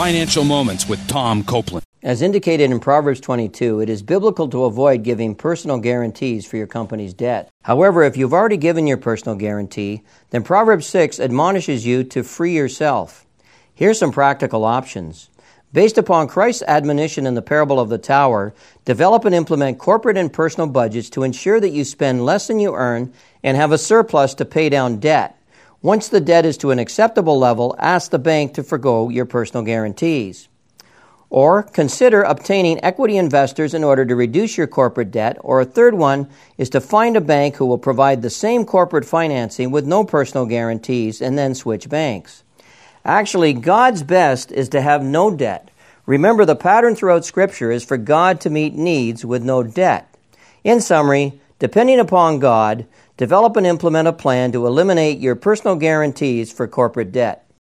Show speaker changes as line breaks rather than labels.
Financial Moments with Tom Copeland.
As indicated in Proverbs 22, it is biblical to avoid giving personal guarantees for your company's debt. However, if you've already given your personal guarantee, then Proverbs 6 admonishes you to free yourself. Here's some practical options. Based upon Christ's admonition in the parable of the tower, develop and implement corporate and personal budgets to ensure that you spend less than you earn and have a surplus to pay down debt. Once the debt is to an acceptable level, ask the bank to forego your personal guarantees. Or consider obtaining equity investors in order to reduce your corporate debt. Or a third one is to find a bank who will provide the same corporate financing with no personal guarantees and then switch banks. Actually, God's best is to have no debt. Remember, the pattern throughout Scripture is for God to meet needs with no debt. In summary, depending upon God, Develop and implement a plan to eliminate your personal guarantees for corporate debt.